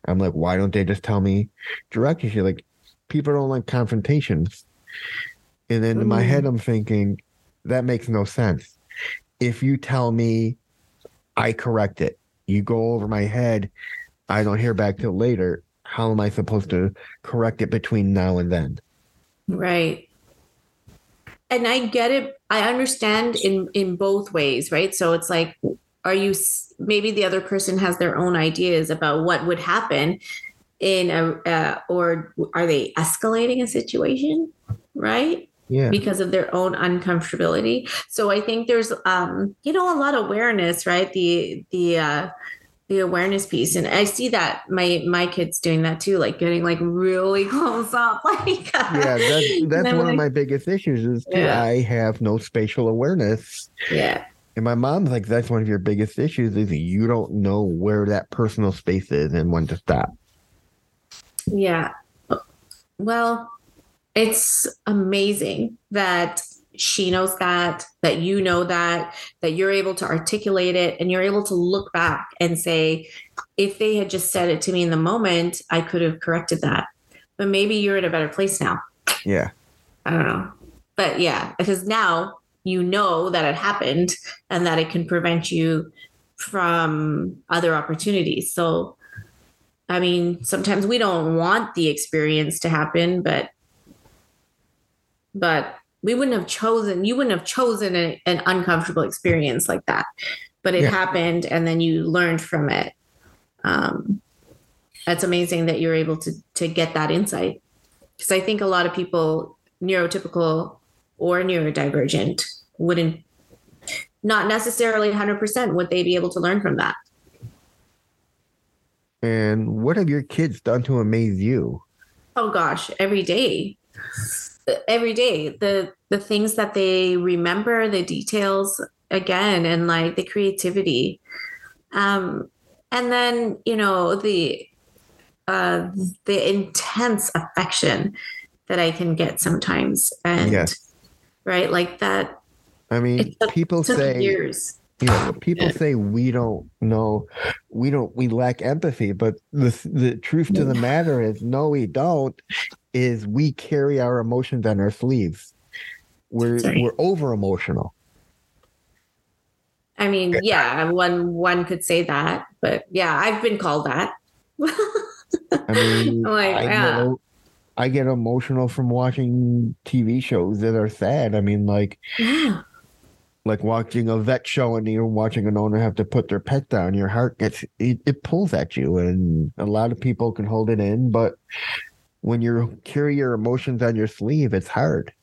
I'm like, Why don't they just tell me directly? She's like, People don't like confrontations. And then in my Mm. head, I'm thinking, That makes no sense. If you tell me I correct it, you go over my head, I don't hear back till later. How am I supposed to correct it between now and then? Right. And I get it. I understand in in both ways, right? So it's like are you maybe the other person has their own ideas about what would happen in a uh, or are they escalating a situation, right? Yeah. because of their own uncomfortability. So I think there's um you know a lot of awareness, right? The the uh the awareness piece and I see that my my kids doing that too, like getting like really close up like uh, Yeah, that's that's one like- of my biggest issues is too, Yeah. I have no spatial awareness. yeah. And my mom's like, that's one of your biggest issues is you don't know where that personal space is and when to stop. Yeah. Well, it's amazing that she knows that, that you know that, that you're able to articulate it and you're able to look back and say, if they had just said it to me in the moment, I could have corrected that. But maybe you're in a better place now. Yeah. I don't know. But yeah, because now you know that it happened and that it can prevent you from other opportunities. So, I mean, sometimes we don't want the experience to happen, but but we wouldn't have chosen you wouldn't have chosen a, an uncomfortable experience like that but it Yeah. happened and then you learned from it um that's amazing that you're able to to get that insight because i think a lot of people neurotypical or neurodivergent wouldn't not necessarily 100% would they be able to learn from that And what have your kids done to amaze you? oh gosh every day every day the the things that they remember the details again and like the creativity um and then you know the uh the intense affection that i can get sometimes and Yes. right like that I mean, took, people took say years Yeah, people Yeah. say we don't know, we don't, we lack empathy, but the the truth to the matter is, no, we don't. Is we carry our emotions on our sleeves. We're Sorry. we're over emotional. i mean yeah one one could say that but yeah i've been called that I mean, I'm like, I, yeah. get, o- I get emotional from watching TV shows that are sad. I mean, like yeah like watching a vet show and you're watching an owner have to put their pet down. Your heart gets it, it pulls at you, and a lot of people can hold it in, but when you carry your emotions on your sleeve, it's hard.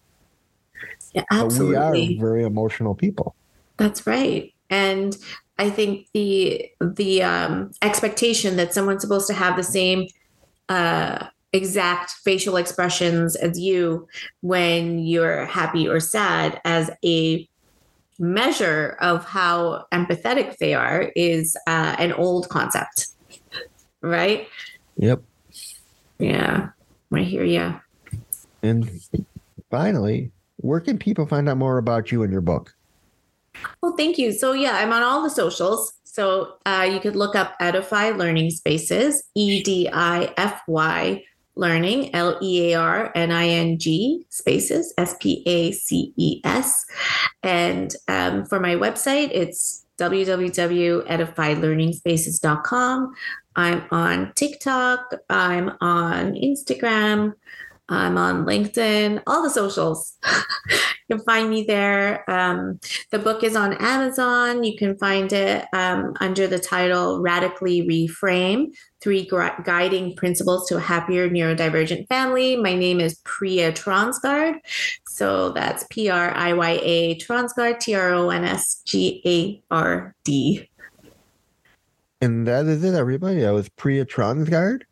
yeah But absolutely we are very emotional people. That's right. And I think the the um, expectation that someone's supposed to have the same uh, exact facial expressions as you when you're happy or sad as a measure of how empathetic they are is uh, an old concept, right? Yep. Yeah, I hear you. And finally, where can people find out more about you and your book? Well, thank you. So, yeah, I'm on all the socials. So, uh, you could look up Edify Learning Spaces, E D I F Y Learning, L E A R N I N G Spaces, S P A C E S. And um, for my website, it's www.edifylearningspaces.com. I'm on TikTok, I'm on Instagram, I'm on LinkedIn, all the socials. you can find me there. Um, the book is on Amazon. You can find it um, under the title Radically Reframe Three Gri- Guiding Principles to a Happier Neurodivergent Family. My name is Priya Tronsgard. So that's P R I Y A Tronsgard, T R O N S G A R D. And that is it, everybody. That was Priya Tronsgard.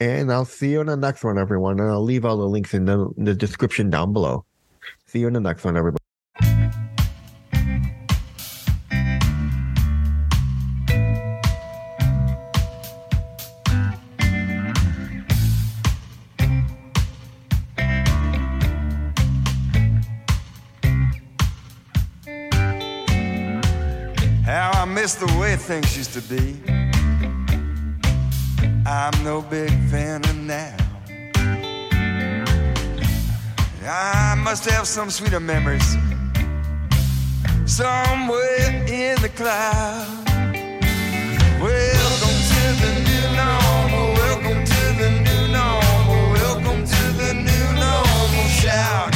And I'll see you in the next one, everyone. And I'll leave all the links in the, the description down below. See you in the next one, everybody. Things used to be. I'm no big fan of now. I must have some sweeter memories somewhere in the cloud. Welcome to the new normal. Welcome to the new normal. Welcome to the new normal. Shout.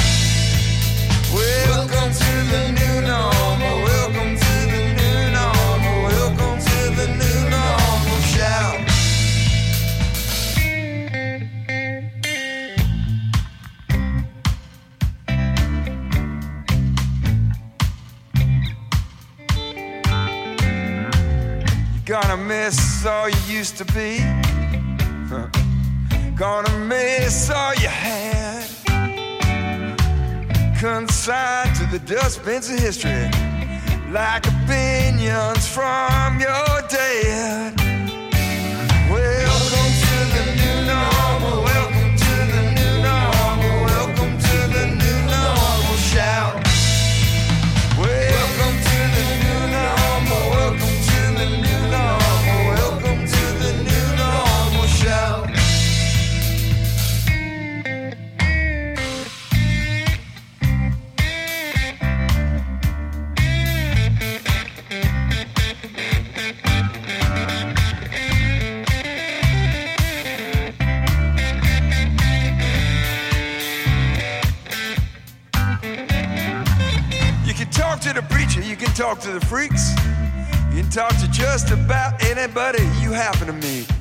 Welcome to the miss all you used to be. Gonna miss all you had. Consigned to the dustbins of history. Like opinions from your dad. Talk to just about anybody you happen to meet.